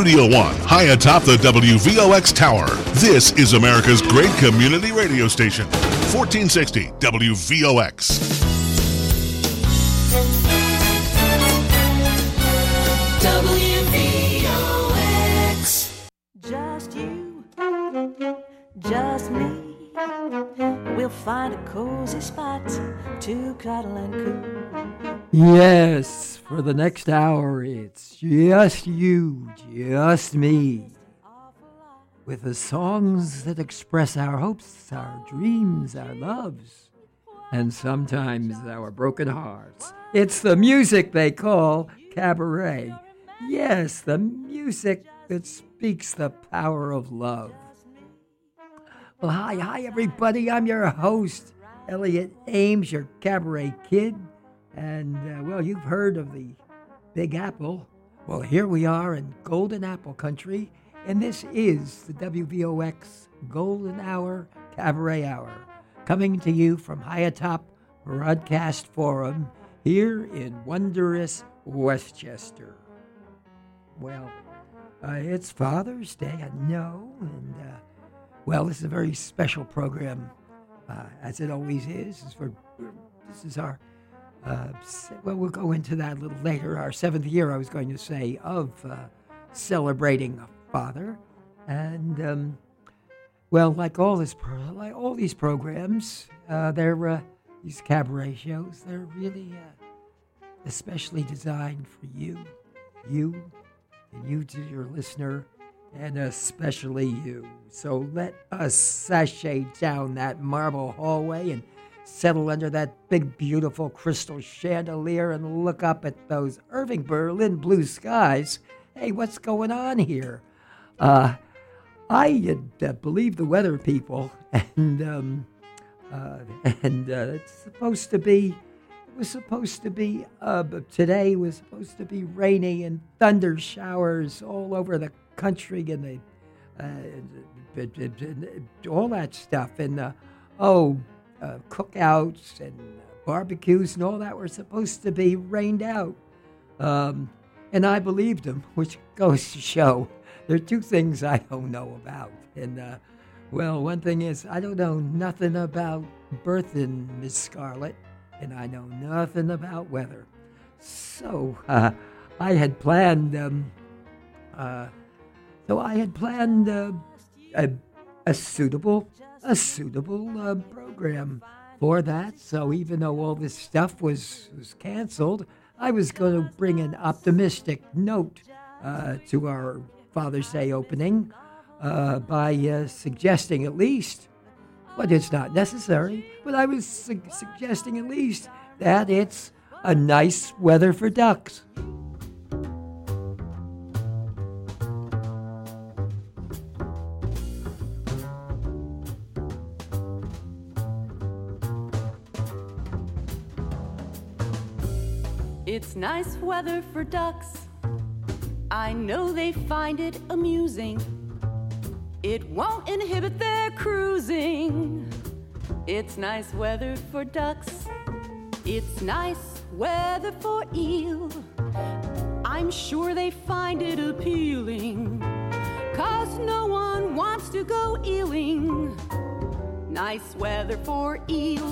Studio One, high atop the WVOX tower. This is America's great community radio station, 1460 WVOX. WVOX. Just you, just me. We'll find a cozy spot to cuddle and coo. Yes, for the next hour, it's just you, just me. With the songs that express our hopes, our dreams, our loves, and sometimes our broken hearts. It's the music they call cabaret. Yes, the music that speaks the power of love. Well, hi, hi, everybody. I'm your host, Elliot Ames, your cabaret kid. And, uh, well, you've heard of the Big Apple. Well, here we are in Golden Apple Country, and this is the WVOX Golden Hour Cabaret Hour, coming to you from high atop Broadcast Forum here in wondrous Westchester. Well, uh, it's Father's Day, I know, and uh, well, this is a very special program, uh, as it always is. Is, for, this is our uh, well, we'll go into that a little later. Our seventh year, I was going to say, of uh, celebrating a father, and um, well, like all this, pro- like all these programs, uh, they're uh, these cabaret shows. They're really uh, especially designed for you, you, and you to your listener, and especially you. So let us sashay down that marble hallway and settle under that big, beautiful crystal chandelier and look up at those Irving Berlin blue skies. Hey, what's going on here? Uh, I uh, believe the weather people, and um, uh, and uh, it's supposed to be. It was supposed to be. Uh, today was supposed to be rainy and thunder showers all over the country, and the uh, all that stuff, and oh, uh, cookouts and barbecues and all that were supposed to be rained out. Um, and I believed him, which goes to show there are two things I don't know about. And, uh, well, one thing is, I don't know nothing about birthing Miss Scarlett, and I know nothing about weather. So, uh, I had planned, um, uh, so I had planned uh, a, a suitable, a suitable uh, program for that. So even though all this stuff was was canceled, I was going to bring an optimistic note uh, to our Father's Day opening uh, by uh, suggesting at least, but it's not necessary, but I was su- suggesting at least that it's a nice weather for ducks. Nice weather for ducks. I know they find it amusing. It won't inhibit their cruising. It's nice weather for ducks. It's nice weather for eel. I'm sure they find it appealing. Cause no one wants to go eeling. Nice weather for eel.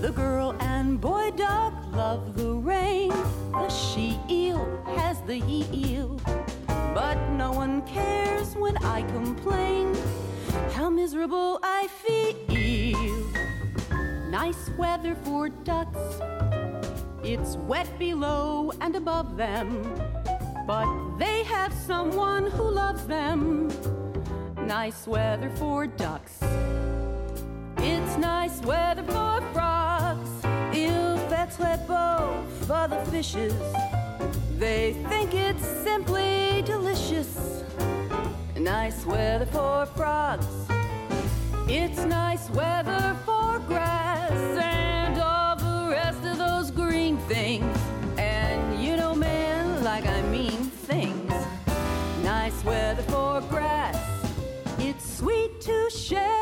The girl and boy duck love the rain. The she eel has the he eel. But no one cares when I complain how miserable I feel. Nice weather for ducks. It's wet below and above them. But they have someone who loves them. Nice weather for ducks. It's nice weather for frogs. Très beau for the fishes. They think it's simply delicious. Nice weather for frogs. It's nice weather for grass and all the rest of those green things. And you know, man, like I mean things. Nice weather for grass. It's sweet to share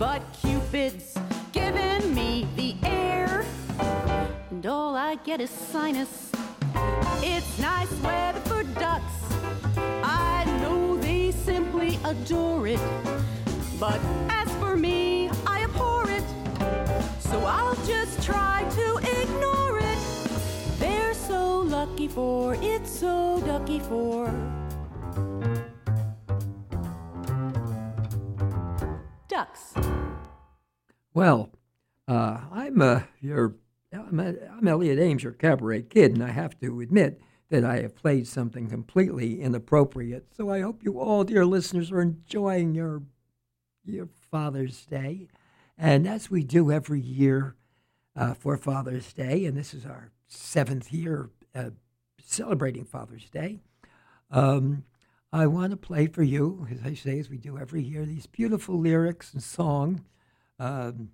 But Cupid's giving me the air. And all I get is sinus. It's nice weather for ducks. I know they simply adore it. But as for me, I abhor it. So I'll just try to ignore it. They're so lucky for, it's so ducky for. Ducks. Well, uh, I'm uh, your I'm, I'm Elliot Ames, your cabaret kid, and I have to admit that I have played something completely inappropriate. So I hope you all, dear listeners, are enjoying your your Father's Day, and as we do every year uh, for Father's Day, and this is our seventh year uh, celebrating Father's Day. Um, I want to play for you, as I say, as we do every year, these beautiful lyrics and song um,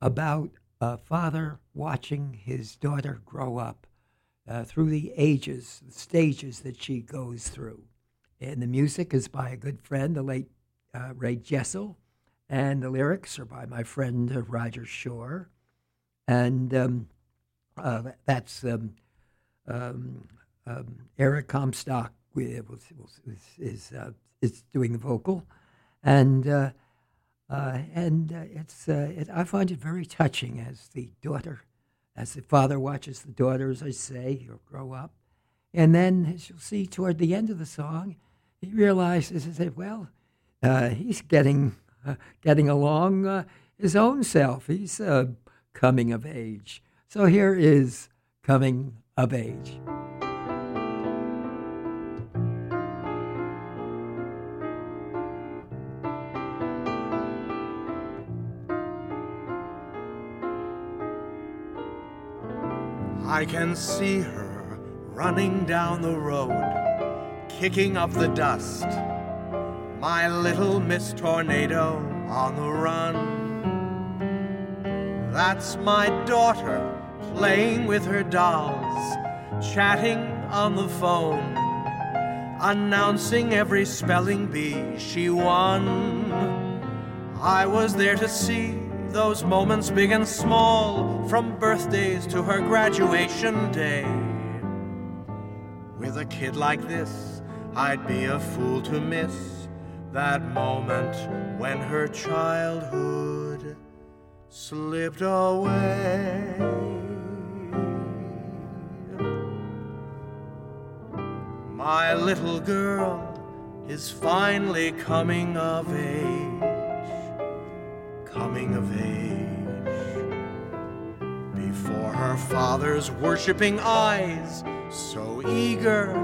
about a father watching his daughter grow up uh, through the ages, the stages that she goes through. And the music is by a good friend, the late uh, Ray Jessel, and the lyrics are by my friend uh, Roger Shore. And um, uh, that's um, um, um, Eric Comstock is, is, uh, is doing the vocal. And uh, uh, and uh, it's uh, it, I find it very touching as the daughter, as the father watches the daughter, as I say, grow up, and then as you'll see toward the end of the song, he realizes that well, he's getting getting along his own self. He's coming of age. So here is coming of age. I can see her running down the road, kicking up the dust. My little Miss Tornado on the run. That's my daughter playing with her dolls, chatting on the phone, announcing every spelling bee she won. I was there to see those moments big and small, from birthdays to her graduation day. With a kid like this, I'd be a fool to miss that moment when her childhood slipped away. My little girl is finally coming of age coming of age. Before her father's worshipping eyes, so eager,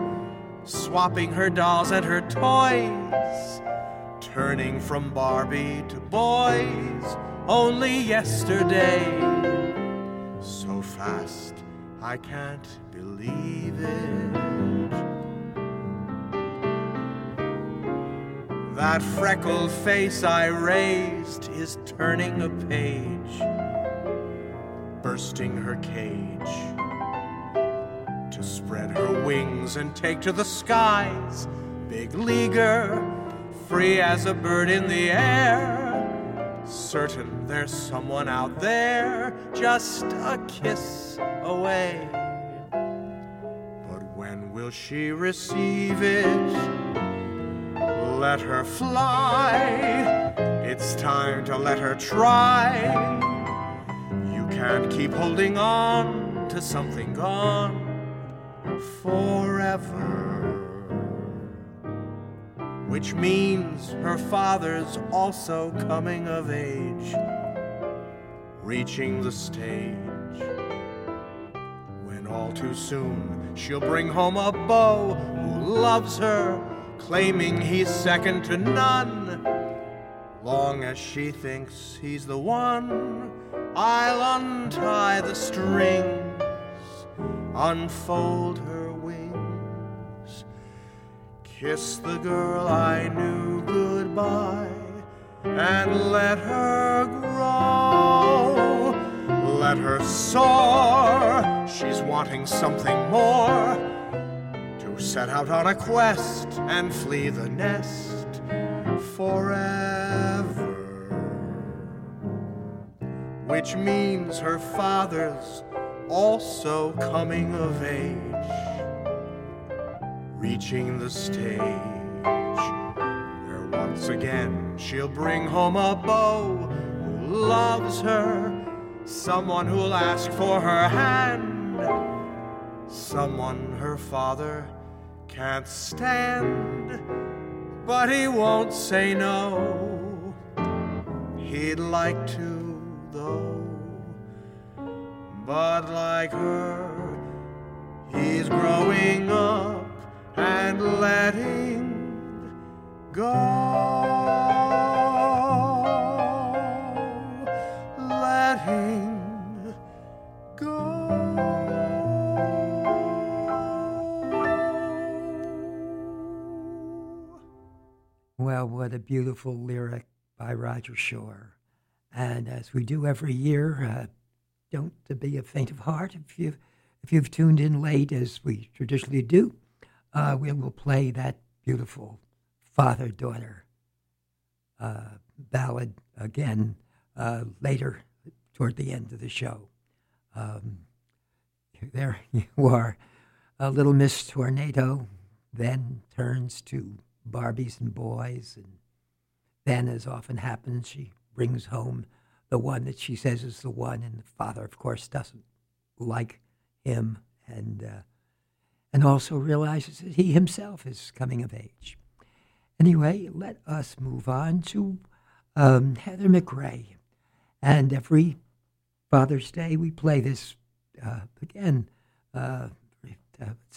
swapping her dolls and her toys, turning from Barbie to boys only yesterday. So fast, I can't believe it. That freckled face I raised is turning a page, bursting her cage to spread her wings and take to the skies. Big leaguer, free as a bird in the air. Certain there's someone out there, just a kiss away. But when will she receive it? Let her fly. It's time to let her try. You can't keep holding on to something gone forever. Which means her father's also coming of age, reaching the stage. When all too soon she'll bring home a beau who loves her claiming he's second to none. Long as she thinks he's the one, I'll untie the strings, unfold her wings, kiss the girl I knew goodbye, and let her grow. Let her soar, she's wanting something more set out on a quest and flee the nest forever. Which means her father's also coming of age, reaching the stage where once again she'll bring home a beau who loves her, someone who'll ask for her hand, someone her father can't stand, but he won't say no. He'd like to, though. But like her, he's growing up and letting go. Beautiful lyric by Roger Shore. And as we do every year, uh, don't be a faint of heart if you if you've tuned in late, as we traditionally do. Uh, we will play that beautiful father daughter uh, ballad again uh, later toward the end of the show. Um, there you are, a little Miss Tornado, then turns to Barbies and boys, and then, as often happens, she brings home the one that she says is the one, and the father, of course, doesn't like him, and uh, and also realizes that he himself is coming of age. Anyway, let us move on to um, Heather MacRae, and every Father's Day we play this uh, again. Uh,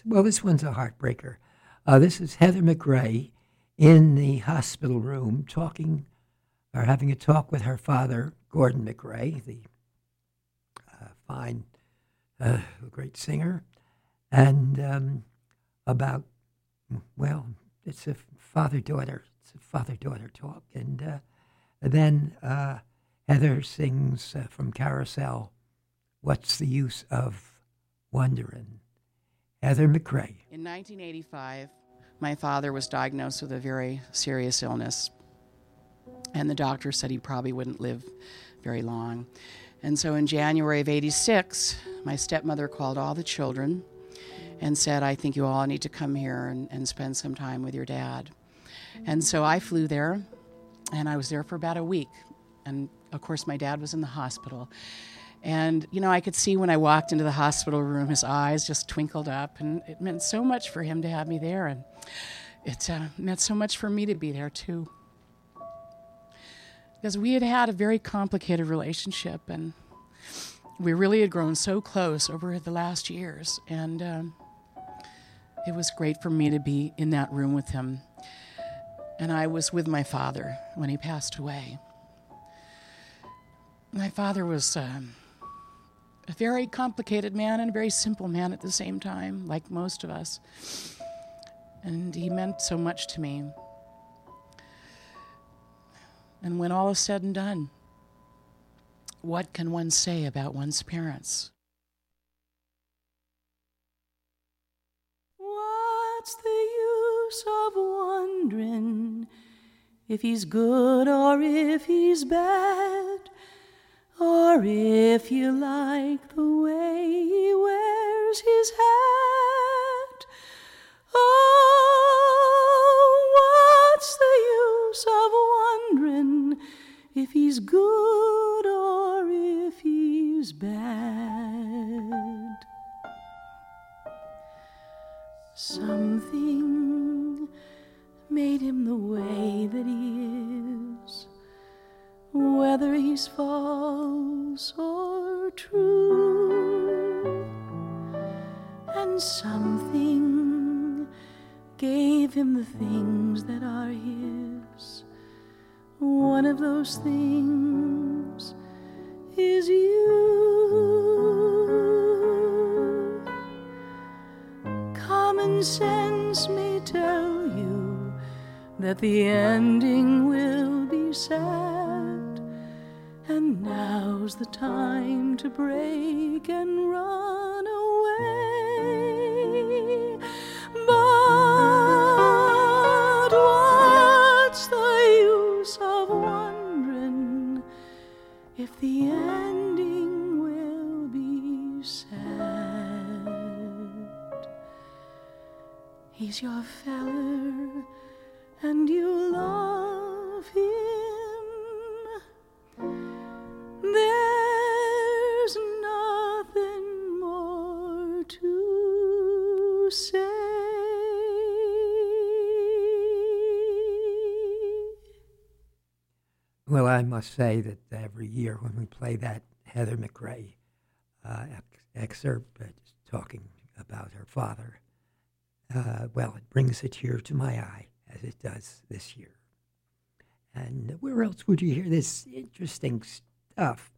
well, this one's a heartbreaker. Uh, this is Heather MacRae in the hospital room talking or having a talk with her father, Gordon MacRae, the uh, fine, uh, great singer, and um, about, well, it's a father daughter, it's a father daughter talk. And uh, then uh, Heather sings uh, from Carousel, What's the Use of Wondering? Heather MacRae. In 1985, my father was diagnosed with a very serious illness and the doctor said he probably wouldn't live very long. And so in January of 86, my stepmother called all the children and said, I think you all need to come here and, and spend some time with your dad. And so I flew there, and I was there for about a week. And of course, my dad was in the hospital. And, you know, I could see when I walked into the hospital room, his eyes just twinkled up, and it meant so much for him to have me there. And it uh, meant so much for me to be there, too because we had had a very complicated relationship and we really had grown so close over the last years. And um, it was great for me to be in that room with him. And I was with my father when he passed away. My father was um, a very complicated man and a very simple man at the same time, like most of us. And he meant so much to me. And when all is said and done, what can one say about one's parents? What's the use of wondering if he's good or if he's bad, or if you like the way he wears his hat? Oh, what's the use of wondering if he's good or if he's bad? Something made him the way that he is, whether he's false or true. And something gave him the things that are his. One of those things is you. Common sense may tell you that the ending will be sad, Now's the time to break and run away. But what's the use of wondering if the ending will be sad? He's your fellow. Well, I must say that every year when we play that Heather MacRae uh, ex- excerpt uh, talking about her father, uh, well, it brings a tear to my eye, as it does this year. And where else would you hear this interesting stuff?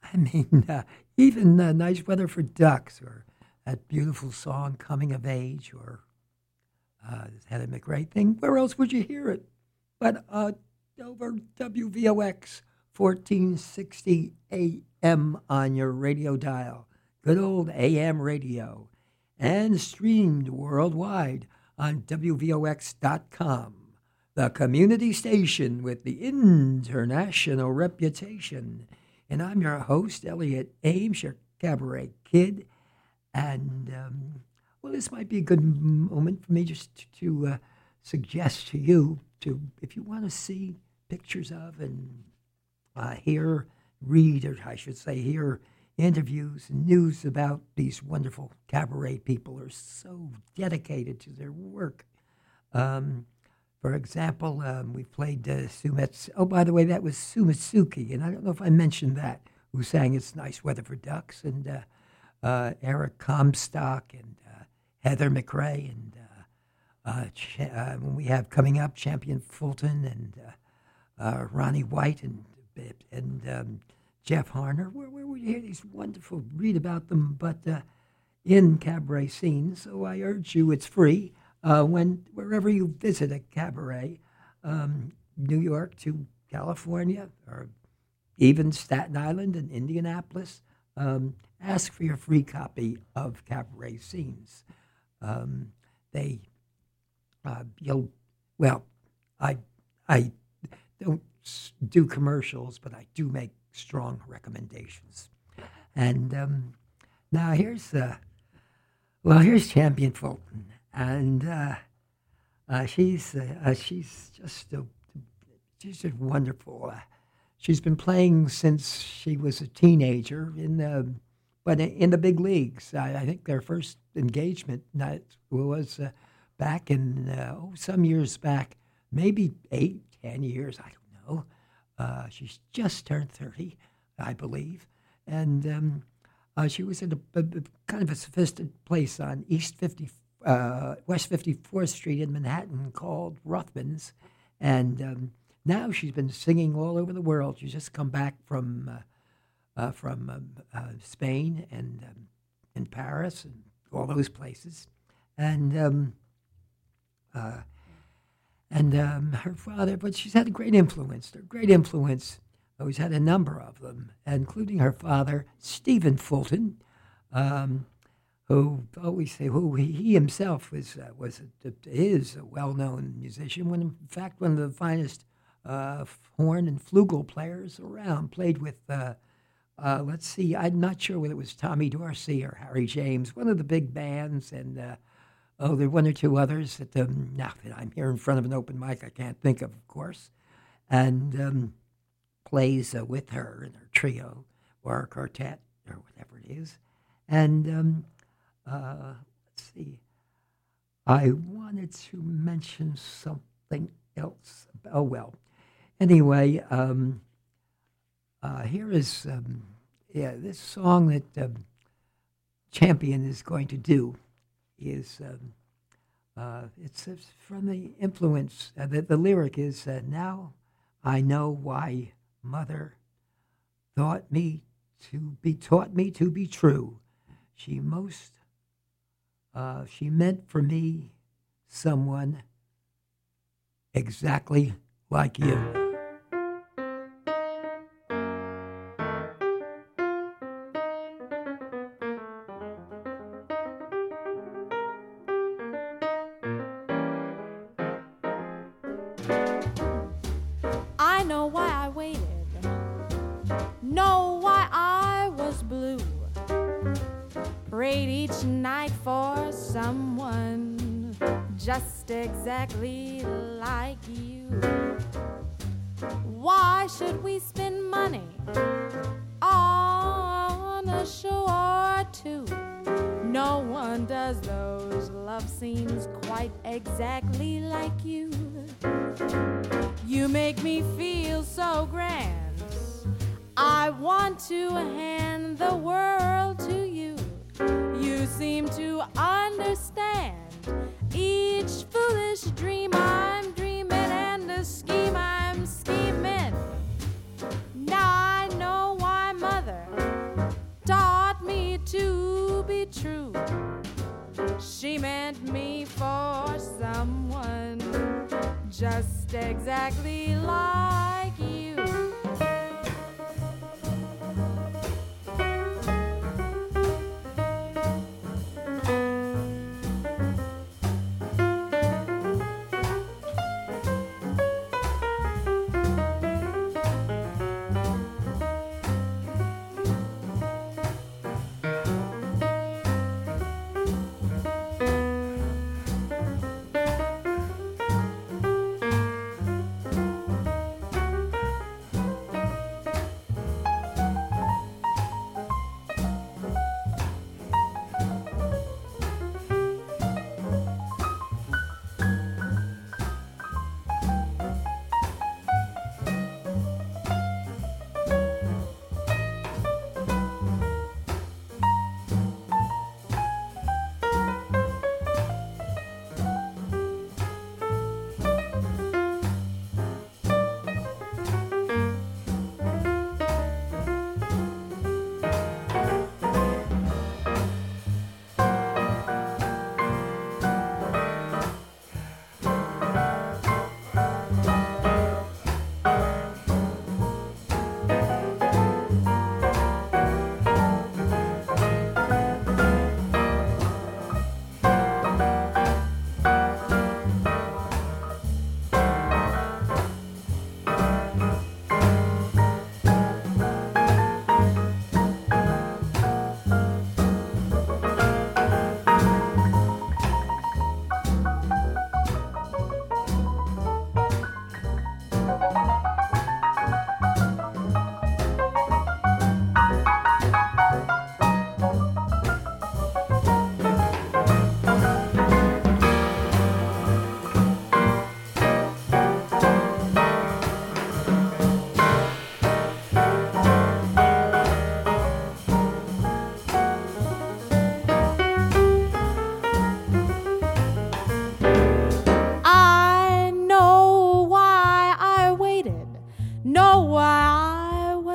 I mean, uh, even uh, Nice Weather for Ducks, or that beautiful song Coming of Age, or uh, Heather MacRae thing. Where else would you hear it? But uh, over WVOX 1460 AM on your radio dial. Good old AM radio. And streamed worldwide on WVOX.com, the community station with the international reputation. And I'm your host, Elliot Ames, your cabaret kid. And, um, well, this might be a good moment for me just to uh, suggest to you to, if you want to see pictures of and uh, hear, read, or I should say, hear interviews and news about these wonderful cabaret people are so dedicated to their work. Um, for example, um, we played uh, Sumets. Oh, by the way, that was Sue Matsuki, and I don't know if I mentioned that, who sang It's Nice Weather for Ducks, and uh, uh, Eric Comstock, and uh, Heather MacRae, and uh, cha- uh, we have coming up Champion Fulton, and uh, uh, Ronny Whyte, and and um, Jeff Harner. Where, where you hear these wonderful, read about them, but in cabaret scenes. So I urge you, it's free. When wherever you visit a cabaret, um, New York to California, or even Staten Island and Indianapolis, um, ask for your free copy of cabaret scenes. Um, they, uh, you'll, well, I, I don't do commercials, but I do make strong recommendations. And um, now here's, uh, well, here's Champion Fulton, and uh, uh, she's uh, uh, she's just a, she's just wonderful. Uh, she's been playing since she was a teenager in the, but in the big leagues. I, I think their first engagement was back in uh, oh some years back, maybe eight, ten years. I don't know. Uh, she's just turned 30, I believe. And um, uh, she was in a, a- a kind of a sophisticated place on East 50, uh, West 54th Street in Manhattan called Rothman's. And um, now she's been singing all over the world. She's just come back from, uh, uh, from um, Spain and um, in Paris and all those places. And um, uh, and um, her father, but she's had a great influence. A great influence. Always had a number of them, including her father, Stephen Fulton, um, who always say who he, himself was uh, was a, is a well-known musician. When in fact one of the finest uh, horn and flugel players around. Played with. Uh, uh, let's see, I'm not sure whether it was Tommy Dorsey or Harry James, one of the big bands, and uh, Oh, there are one or two others that um, now that I'm here in front of an open mic, I can't think of, of course, and um, plays uh, with her in her trio or quartet or whatever it is. And um, uh, let's see, I wanted to mention something else. Oh well, anyway, um, uh, here is um, yeah this song that um, Champion is going to do is um, uh, it's, it's from the influence. Uh, the, the lyric is uh, now I know why mother thought me to be taught me to be true. She most uh, she meant for me someone exactly like you.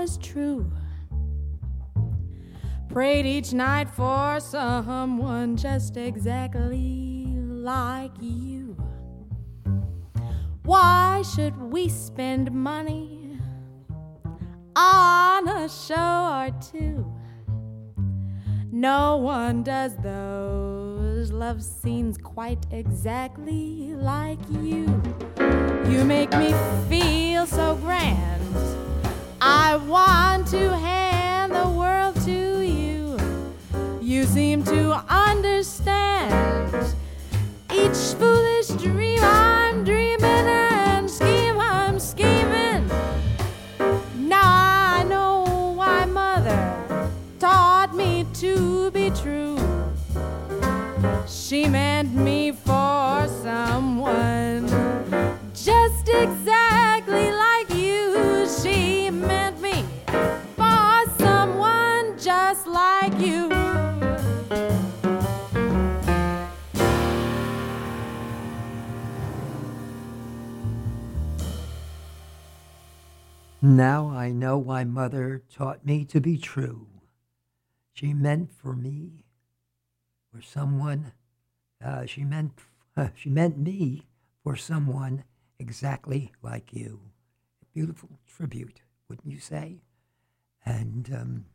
Was true. Prayed each night for someone just exactly like you. Why should we spend money on a show or two? No one does those love scenes quite exactly like you. You make me feel so grand. I want to hand the world to you. You seem to understand each foolish dream I'm dreaming and scheme I'm scheming. Now I know why mother taught me to be true. She meant me you. Now I know why mother taught me to be true. She meant for me, for someone. Uh, she meant she meant me for someone exactly like you. A beautiful tribute, wouldn't you say? And um, uh,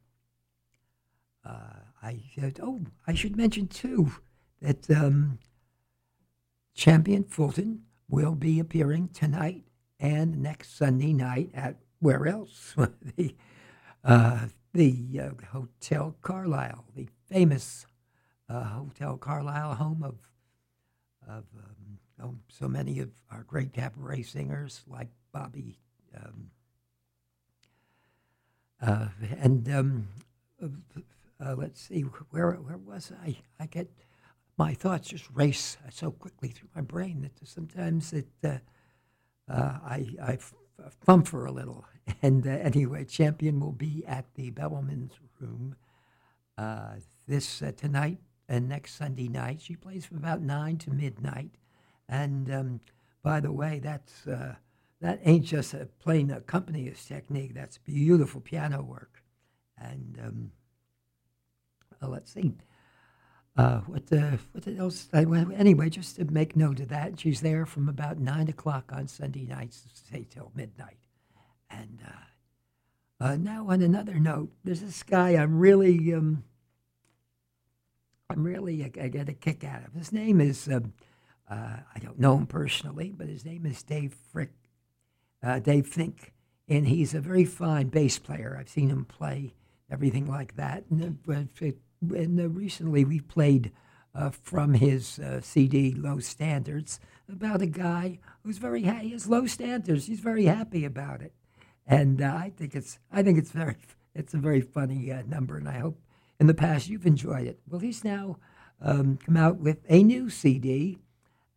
I said, oh, I should mention too that um, Champion Fulton will be appearing tonight and next Sunday night at where else? the uh, the uh, Hotel Carlyle, the famous uh, Hotel Carlyle, home of of um, oh, so many of our great cabaret singers like Bobby. Um, uh, and um, uh, let's see, where where was I? I get my thoughts just race so quickly through my brain that sometimes it uh, uh, I I fumfer a little. And uh, anyway, Champion will be at the Bemelmans Room uh, this uh, tonight and next Sunday night. She plays from about nine to midnight. And um, by the way, that's that ain't just a plain accompanist technique. That's beautiful piano work. And um, let's see. Uh, what the what else? anyway, just to make note of that, she's there from about nine o'clock on Sunday nights, say till midnight. And uh, uh, now, on another note, there's this guy I'm really, um, I'm really, I, I, get a kick out of. His name is, um, uh, I don't know him personally, but his name is Dave Frick, uh, Dave Finck, and he's a very fine bass player. I've seen him play everything like that. And, and recently we played uh, from his uh, CD Low Standards about a guy who's very ha- he has low standards. He's very happy about it, and uh, I think it's I think it's very it's a very funny uh, number, and I hope in the past you've enjoyed it. Well, he's now um, come out with a new CD,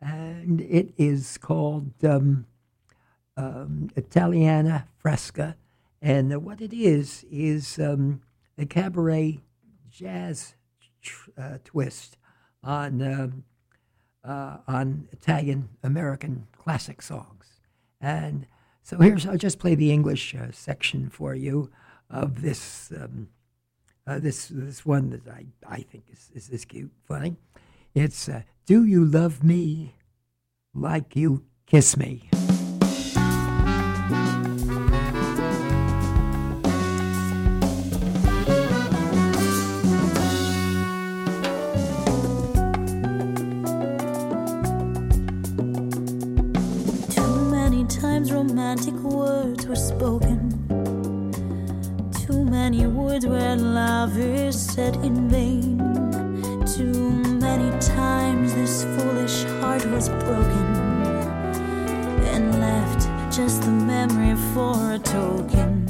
and it is called um, um, Italiana Fresca, and what it is is um, a cabaret jazz tr- uh, twist on um, uh, on Italian American classic songs. And so here's I'll just play the English uh, section for you of this um, uh, this this one that I, I think is, is, is cute, funny. It's uh, "Do You Love Me Like You Kiss Me." Romantic words were spoken. Too many words where love is said in vain. Too many times this foolish heart was broken and left just the memory for a token.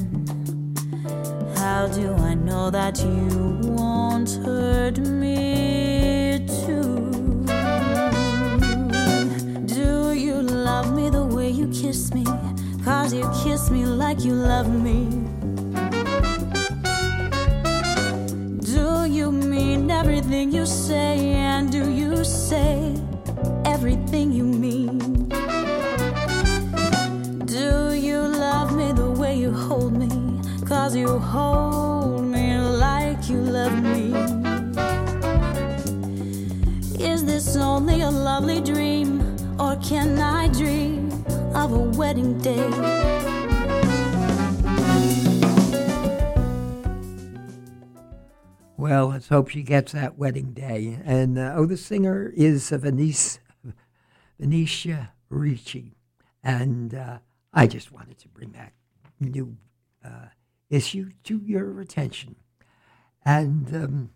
How do I know that you won't hurt me too? Do you love me the way you kiss me? Cause you kiss me like you love me. Do you mean everything you say? And do you say everything you mean? Do you love me the way you hold me? Cause you hold me like you love me. Is this only a lovely dream? Or can I dream? of a wedding day. Well, let's hope she gets that wedding day. And uh, oh, the singer is uh, Venice, Venetia Ricci. And uh, I just wanted to bring that new uh, issue to your attention. And um,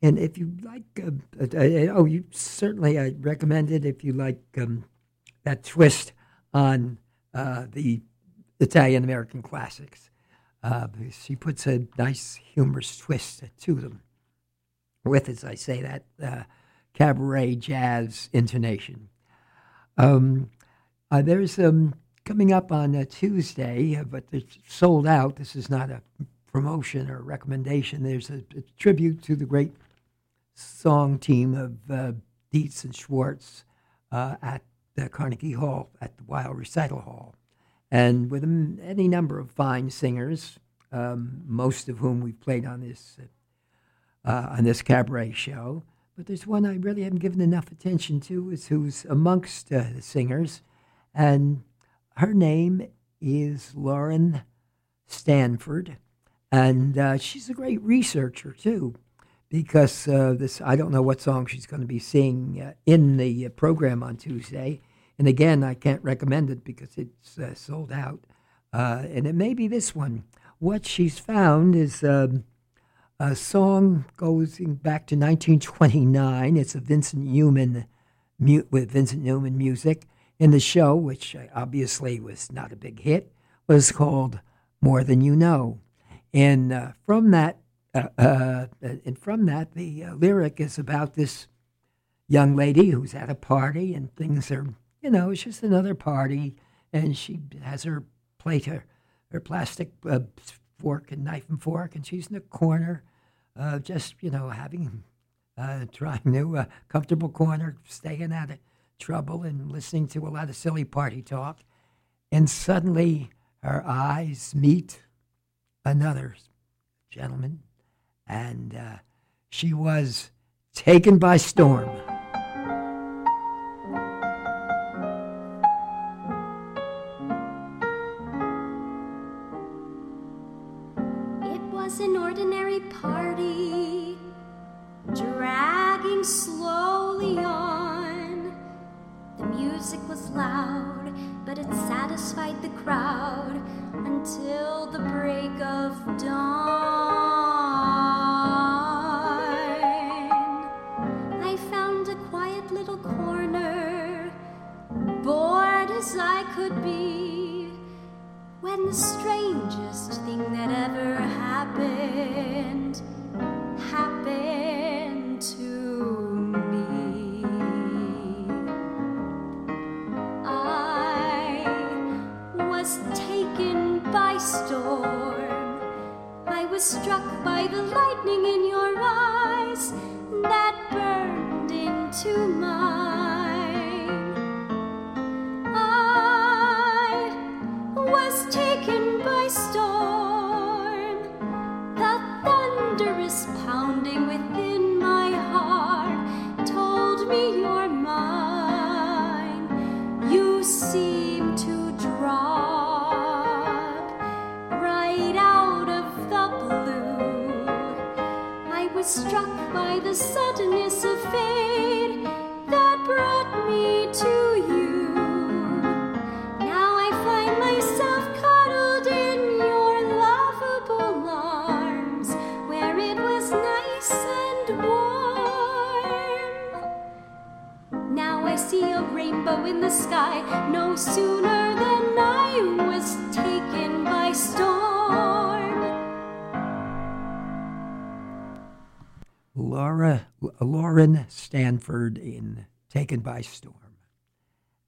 and if you like, uh, uh, oh, you certainly I recommend it if you like um, that twist on uh, the Italian American classics. Uh, she puts a nice humorous twist to them with, as I say, that uh, cabaret jazz intonation. Um, uh, there's um, coming up on a Tuesday, uh, but it's sold out. This is not a promotion or a recommendation. There's a, a tribute to the great song team of uh, Dietz and Schwartz uh, at the Carnegie Hall at the Weill Recital Hall, and with any number of fine singers, um, most of whom we've played on this uh, on this cabaret show. But there's one I really haven't given enough attention to, is who's amongst uh, the singers, and her name is Lauren Stanford, and uh, she's a great researcher too because uh, this I don't know what song she's going to be singing uh, in the program on Tuesday. And again, I can't recommend it because it's uh, sold out. And it may be this one. What she's found is um, a song goes back to 1929. It's a Vincent Youmans mu- with Vincent Newman music. And the show, which obviously was not a big hit, was called More Than You Know. And uh, from that, uh, uh, and from that, the uh, lyric is about this young lady who's at a party and things are, you know, it's just another party, and she has her plate, her, her plastic uh, fork and knife and fork, and she's in the corner, uh, just you know, having, uh, trying new uh, comfortable corner, staying out of trouble and listening to a lot of silly party talk, and suddenly her eyes meet another gentleman, and uh, she was taken by storm. The suddenness of fate Stanford in Taken by Storm.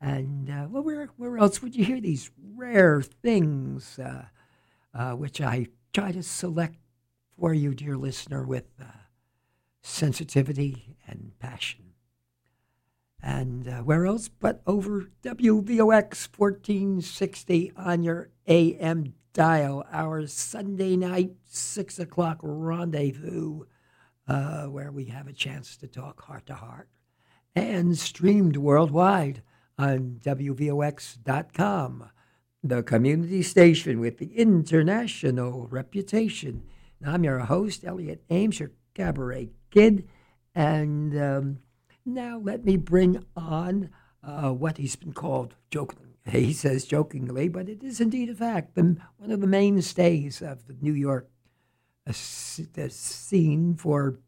And uh, well, where where else would you hear these rare things, uh, uh, which I try to select for you, dear listener, with uh, sensitivity and passion. And uh, where else but over WVOX 1460 on your AM dial, our Sunday night, 6 o'clock rendezvous, uh, where we have a chance to talk heart to heart, and streamed worldwide on WVOX.com, the community station with the international reputation. And I'm your host, Elliot Ames, your cabaret kid. And um, now let me bring on uh, what he's been called jokingly. He says jokingly, but it is indeed a fact. One of the mainstays of the New York s- the scene for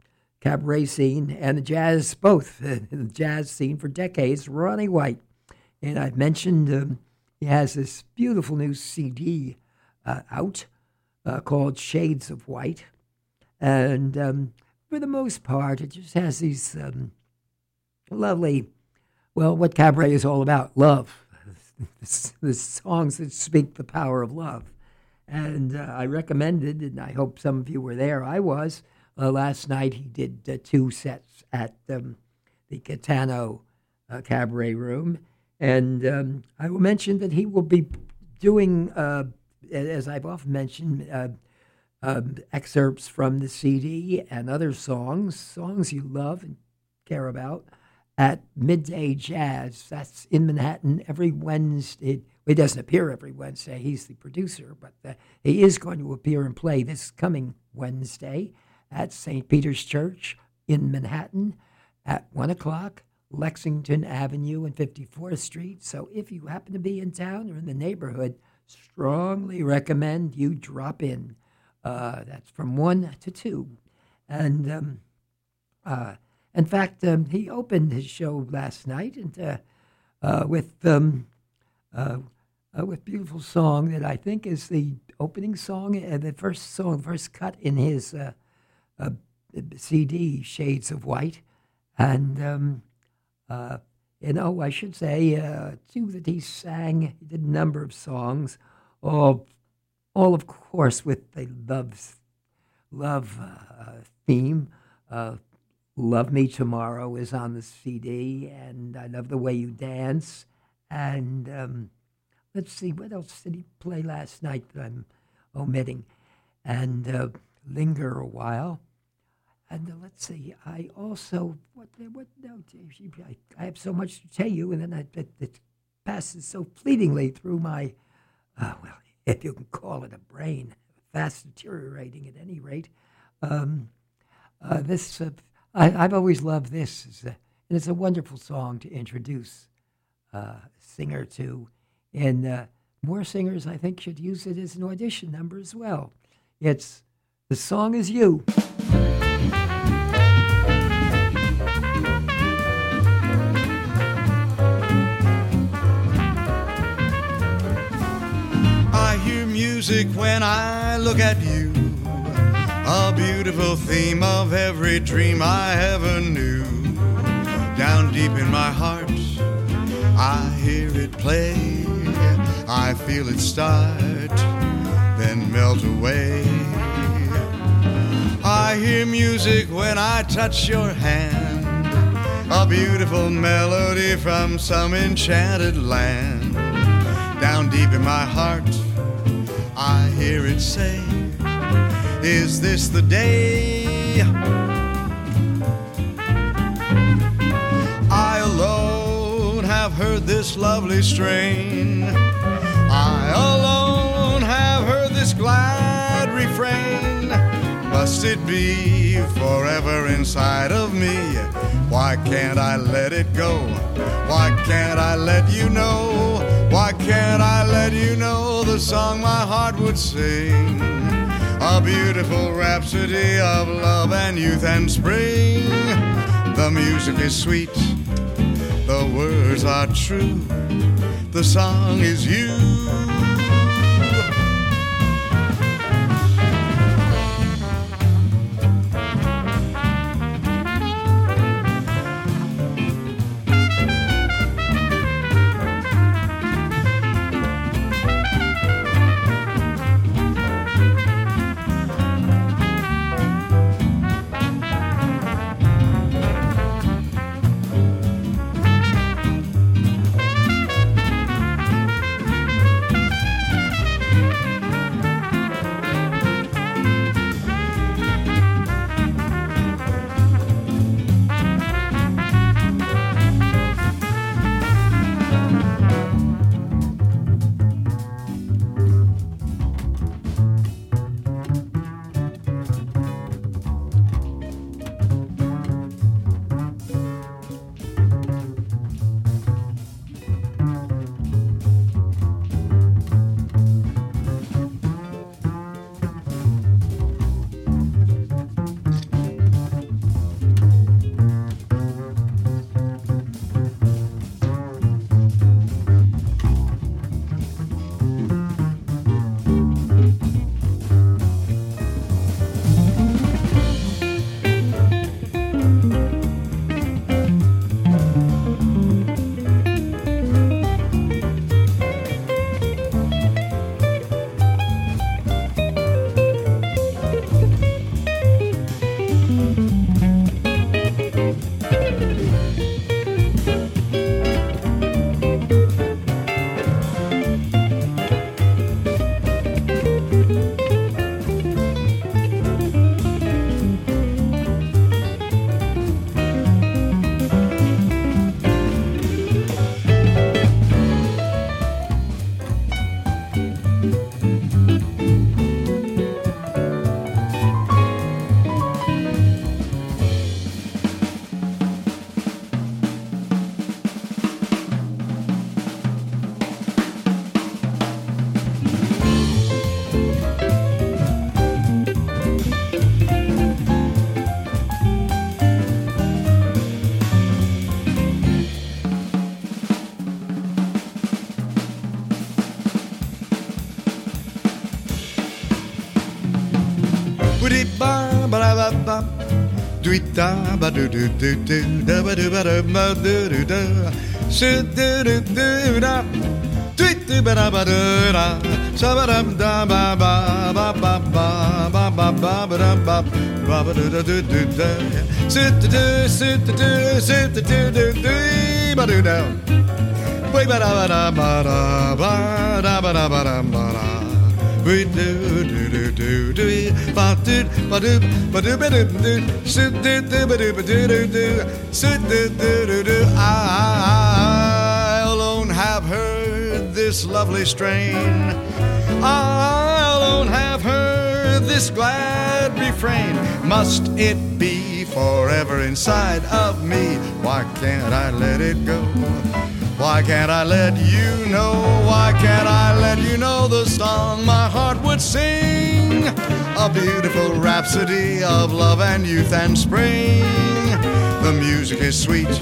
cabaret scene and the jazz, both the jazz scene for decades, Ronnie White. And I've mentioned um, he has this beautiful new CD uh, out uh, called Shades of White. And um, for the most part, it just has these um, lovely, well, what cabaret is all about love. the songs that speak the power of love. And uh, I recommended, and I hope some of you were there. I was. Uh, last night he did uh, two sets at um, the Catano uh, Cabaret Room. And um, I will mention that he will be doing, uh, as I've often mentioned, uh, um, excerpts from the CD and other songs, songs you love and care about, at Midday Jazz. That's in Manhattan every Wednesday. He doesn't appear every Wednesday. He's the producer, but uh, he is going to appear and play this coming Wednesday at St. Peter's Church in Manhattan at 1 o'clock, Lexington Avenue and 54th Street. So if you happen to be in town or in the neighborhood, strongly recommend you drop in. Uh, that's from 1 to 2. And um, uh, in fact, um, he opened his show last night and uh, uh, with um, uh, with beautiful song that I think is the opening song, uh, the first song, first cut in his uh, uh, CD, Shades of White, and um, uh, you know I should say uh, too that he sang. He did a number of songs, all, all of course with the love, love theme. Love Me Tomorrow is on the CD, and I love the way you dance. And um, let's see, what else did he play last night that I'm omitting? And uh, Linger a While. And uh, let's see, I also, what, what, no, I, I have so much to tell you, and then I, it, it passes so fleetingly through my, uh, well, if you can call it a brain, fast deteriorating at any rate. Um, uh, this uh, I, have always loved this, a, and it's a wonderful song to introduce uh, a singer to. And uh, more singers, I think, should use it as an audition number as well. It's The Song Is You. I hear music when I look at you a beautiful theme of every dream I ever knew. Down deep in my heart, I hear it play. I feel it start, then melt away. I hear music when I touch your hand. A beautiful melody from some enchanted land. Down deep in my heart, I hear it say, is this the day? I alone have heard this lovely strain. I alone have heard this glad refrain. Must it be forever inside of me? Why can't I let it go? Why can't I let you know? Why can't I let you know the song my heart would sing? a beautiful rhapsody of love and youth and spring. The music is sweet, the words are true, the song is you. Ba do do do do da ba do ba da ba do do da shi do do do da do do ba da ba do da sa ba da da ba ba ba ba ba ba ba ba ba da ba ba ba do do do do da sit do do sit do do sit do do do do ba do da ba da ba da ba da ba da ba da ba da I alone have heard this lovely strain. I alone have this glad refrain must it be forever inside of me why can't I let it go why can't I let you know? Why can't I let you know the song my heart would sing? A beautiful rhapsody of love and youth and spring. The music is sweet,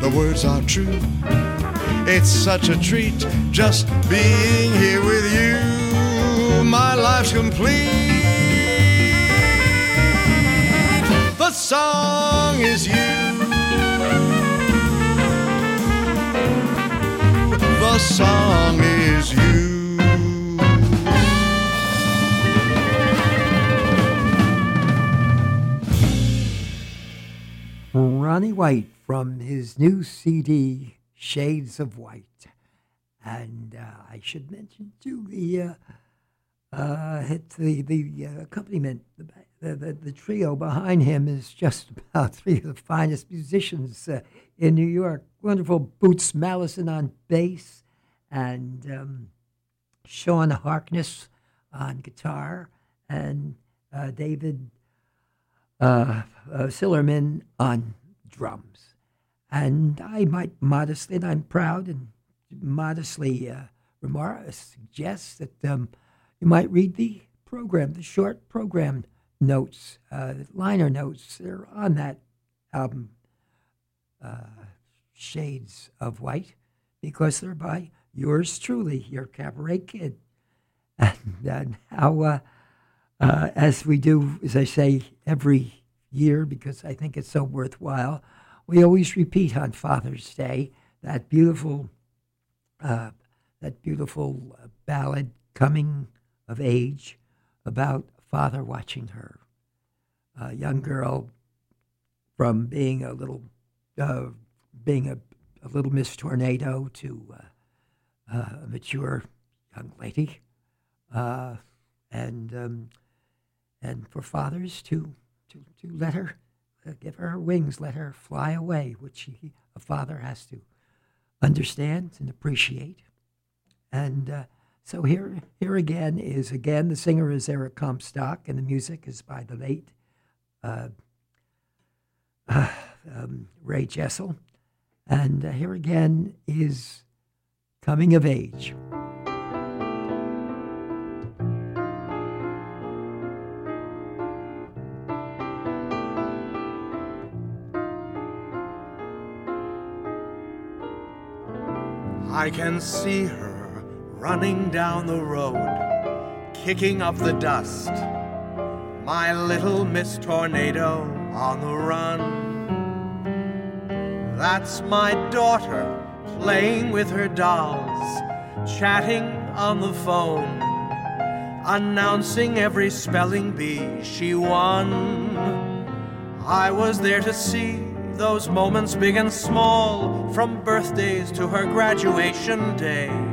the words are true. It's such a treat just being here with you. My life's complete. The song is you. the song is you. Ronnie White from his new CD, Shades of White. And uh, I should mention, too, the, uh, uh, hit the, the uh, accompaniment, the, the, the, trio behind him is just about three of the finest musicians uh, in New York. Wonderful Boots Mallison on bass and um, Sean Harkness on guitar and uh, David uh, uh, Sillerman on drums. And I might modestly, and I'm proud and modestly uh, remark, suggest that um, you might read the program, the short program notes, uh, liner notes that are on that album, uh, Shades of White, because they're by yours truly, your cabaret kid. And, uh, uh, as we do, as I say, every year, because I think it's so worthwhile, we always repeat on Father's Day that beautiful, uh, that beautiful uh, ballad, Coming of Age, about father watching her. A young girl from being a little, uh, being a, a little Miss Tornado to uh, a mature young lady, uh, and um, and for fathers to to, to let her uh, give her wings, let her fly away, which he, a father has to understand and appreciate. And uh, so here here again is again the singer is Eric Comstock, and the music is by the late uh, um, Ray Jessel. And uh, here again is coming of age. I can see her running down the road, kicking up the dust. My little Miss Tornado on the run. That's my daughter playing with her dolls, chatting on the phone, announcing every spelling bee she won. I was there to see those moments big and small, from birthdays to her graduation day.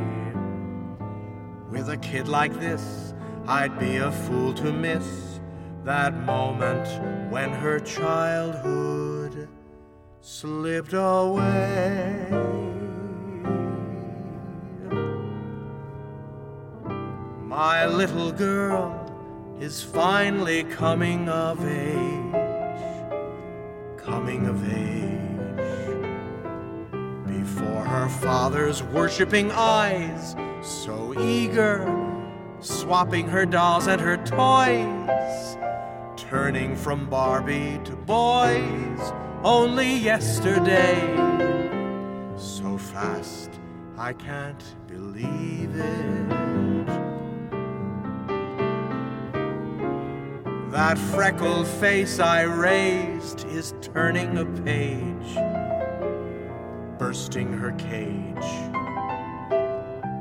A kid like this, I'd be a fool to miss that moment when her childhood slipped away. My little girl is finally coming of age coming of age. Before her father's worshipping eyes, so eager, swapping her dolls and her toys, turning from Barbie to boys only yesterday. So fast, I can't believe it. That freckled face I raised is turning a page, bursting her cage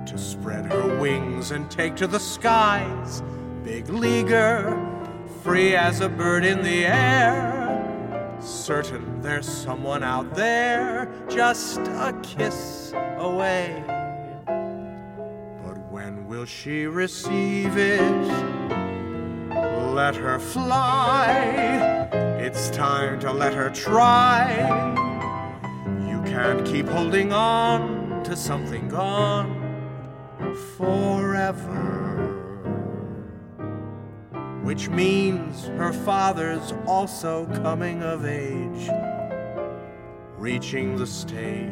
to spread her wings and take to the skies. Big leaguer, free as a bird in the air. Certain there's someone out there, just a kiss away. But when will she receive it? Let her fly. It's time to let her try. Can't keep holding on to something gone forever. Which means her father's also coming of age, reaching the stage.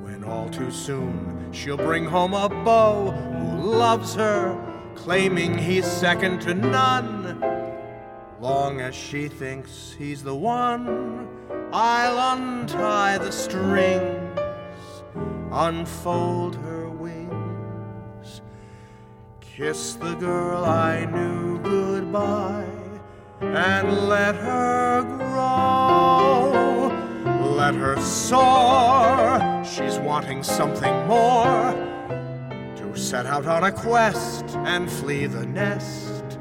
When all too soon she'll bring home a beau who loves her, claiming he's second to none. Long as she thinks he's the one, I'll untie the strings unfold her wings, kiss the girl I knew goodbye, and let her grow. Let her soar, she's wanting something more. To set out on a quest and flee the nest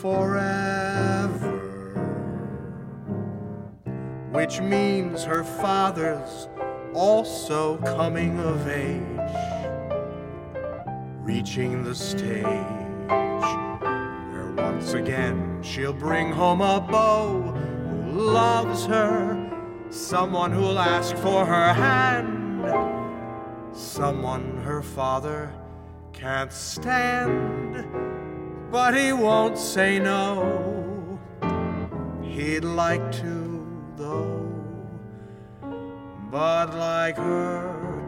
forever. Which means her father's also coming of age, reaching the stage where once again she'll bring home a beau who loves her, someone who'll ask for her hand, someone her father can't stand, but he won't say no. He'd like to, though but like her,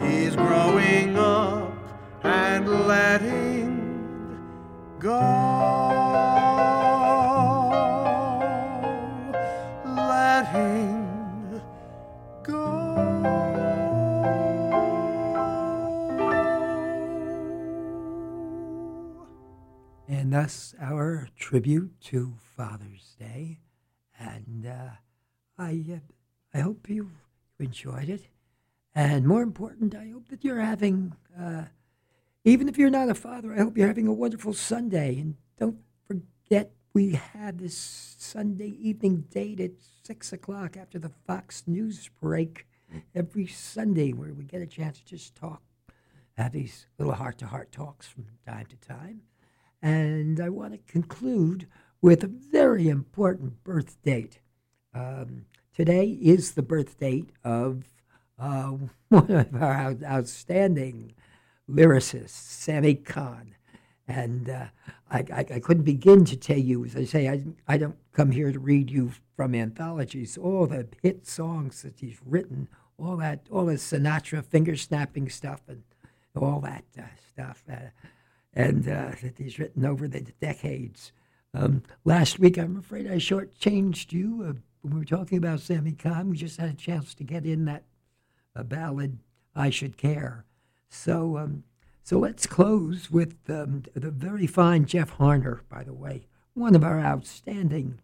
he's growing up and letting go. Letting go. And thus our tribute to Father's Day. And uh, I, uh, I hope you enjoyed it. And more important, I hope that you're having, uh, even if you're not a father, I hope you're having a wonderful Sunday. And don't forget, we have this Sunday evening date at 6 o'clock after the Fox News break every Sunday where we get a chance to just talk, have these little heart to heart talks from time to time. And I want to conclude with a very important birth date. Um, today is the birth date of uh, one of our out- outstanding lyricists, Sammy Kahn. And uh, I, I, I couldn't begin to tell you, as I say, I, I don't come here to read you from anthologies, all the hit songs that he's written, all that, all the Sinatra finger snapping stuff, and all that uh, stuff. Uh, and uh, that he's written over the decades. Um, last week, I'm afraid I shortchanged you uh, when we were talking about Sammy Kahn. We just had a chance to get in that uh, ballad, "I Should Care." So, um, so let's close with um, the very fine Jeff Harner. By the way, one of our outstanding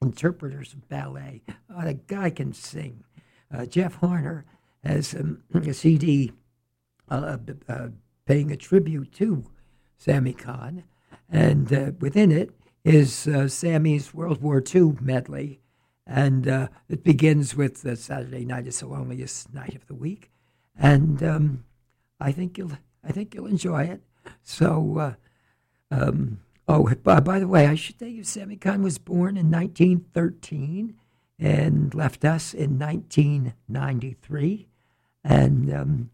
interpreters of ballet. Uh, guy can sing. Uh, Jeff Harner has um, a CD uh, uh, paying a tribute to Sammy Kahn, and uh, within it is uh, Sammy's World War II medley, and uh, it begins with uh, Saturday night is the loneliest night of the week, and um, I think you'll I think you'll enjoy it. So, uh, um, oh, by, by the way, I should tell you, Sammy Kahn was born in 1913 and left us in 1993, and um,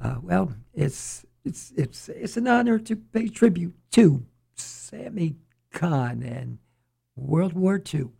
uh, well, it's it's it's it's an honor to pay tribute to Sammy Kahn and World War II.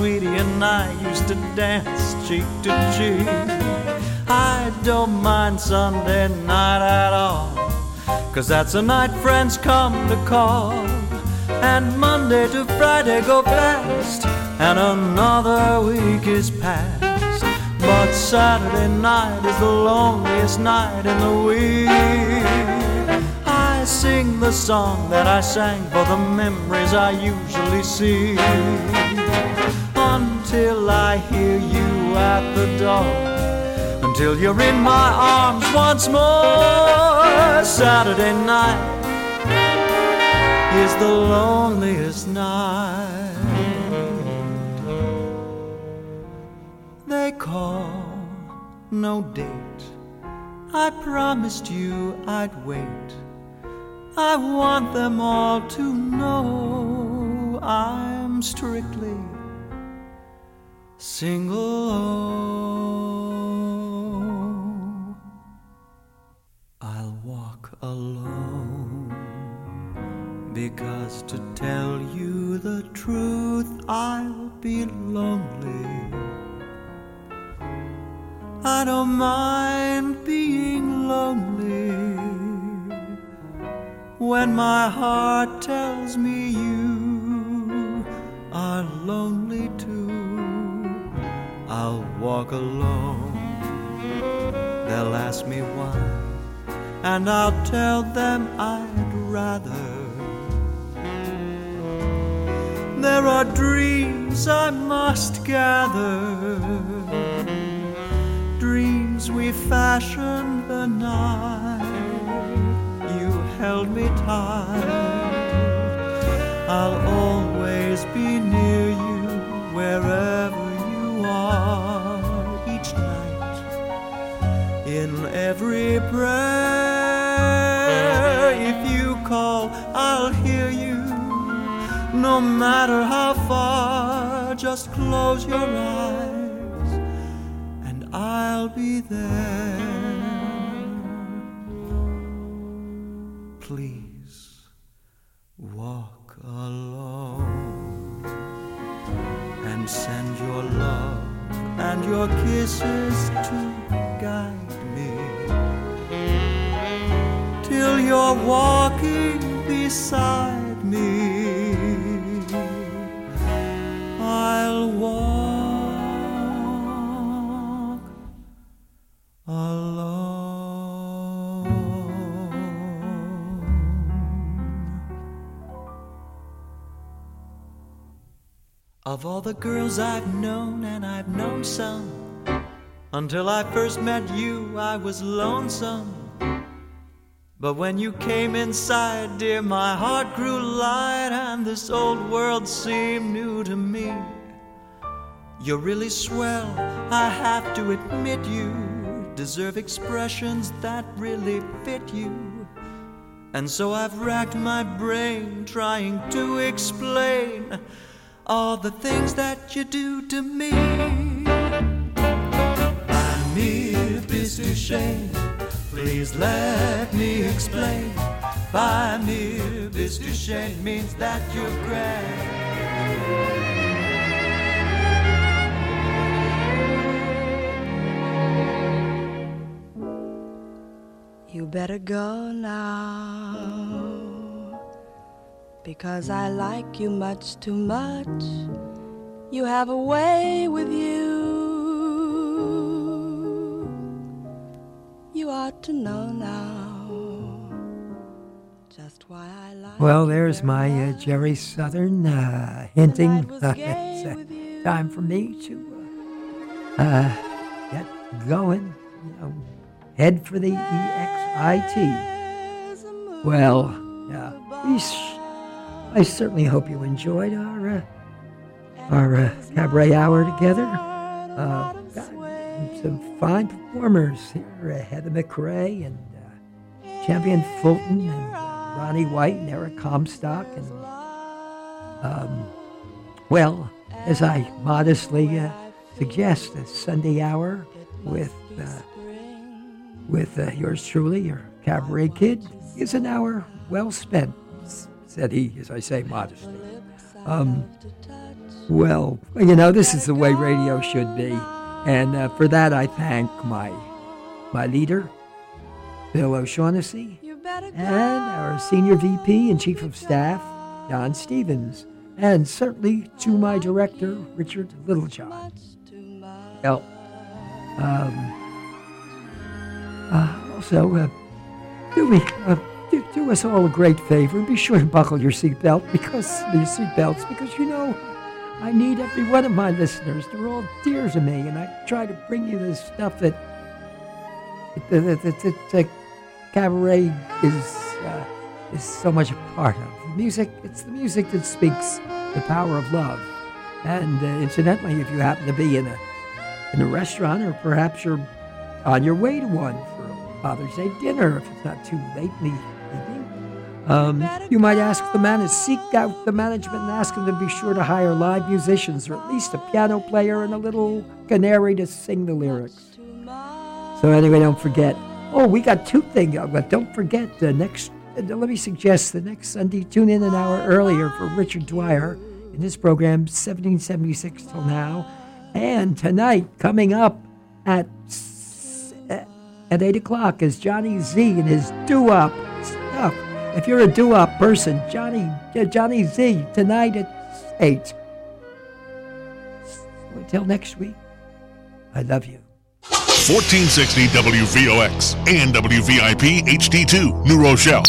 Sweetie and I used to dance cheek to cheek. I don't mind Sunday night at all. Cause that's the night friends come to call. And Monday to Friday go fast. And another week is past. But Saturday night is the loneliest night in the week. I sing the song that I sang for the memories I usually see. Until I hear you at the door until you're in my arms once more. Saturday night is the loneliest night. They call no date. I promised you I'd wait. I want them all to know I'm strictly single. I'll walk alone because to tell you the truth, I'll be lonely. I don't mind being lonely when my heart tells me you are lonely too. I'll walk alone. They'll ask me why and I'll tell them I'd rather. There are dreams I must gather, dreams we fashioned the night you held me tight. I'll always be near you wherever in every prayer if you call, I'll hear you. No matter how far, just close your eyes and I'll be there. Please walk alone and send your love and your kisses to guide you're walking beside me. I'll walk alone. Of all the girls I've known, and I've known some, until I first met you, I was lonesome. But when you came inside, dear, my heart grew light and this old world seemed new to me. You're really swell, I have to admit you deserve expressions that really fit you. And so I've racked my brain trying to explain all the things that you do to me. I'm mere Shane. Please let me explain. By mere Shane means that you're grand. You better go now because I like you much too much. You have a way with you. You ought to know now just why I like Well, there's my uh, Jerry Southern uh, hinting it's uh, time for me to uh, uh, get going. You know, head for the EXIT. Well, yeah, I certainly hope you enjoyed our uh, our uh, cabaret hour together. Uh, some fine performers here, Heather McRae and uh, Champion Fulton and uh, Ronnie White and Eric Comstock and um, well, as I modestly uh, suggest, a Sunday hour with uh, with uh, yours truly, your cabaret kid, is an hour well spent. said he, as I say modestly. Um, well, you know, this is the way radio should be. And uh, for that, I thank my, my leader, Bill O'Shaughnessy, and our senior VP and Chief of Staff, Don Stevens, and certainly to my director, Richard Littlejohn. Well, um, uh, also, uh, do me, uh, do, do us all a great favor and be sure to buckle your seatbelt because your seatbelts because you know I need every one of my listeners. They're all dear to me, and I try to bring you the stuff that that, that, that, that cabaret is uh, is so much a part of. The music, it's the music that speaks the power of love. And uh, incidentally, if you happen to be in a in a restaurant, or perhaps you're on your way to one for a Father's Day dinner, if it's not too late in the um, you might ask the man to seek out the management and ask them to be sure to hire live musicians, or at least a piano player and a little canary to sing the lyrics. So anyway, don't forget. Oh, we got two things, but don't forget the next. Uh, let me suggest the next Sunday. Tune in an hour earlier for Richard Dwyer in his program 1776 till now, and tonight coming up at uh, at eight o'clock is Johnny Z and his doo-wop stuff. If you're a doo-wop person, Johnny uh, Johnny Z tonight at eight. Until next week, I love you. 1460 WVOX and WVIP HD2, New Rochelle.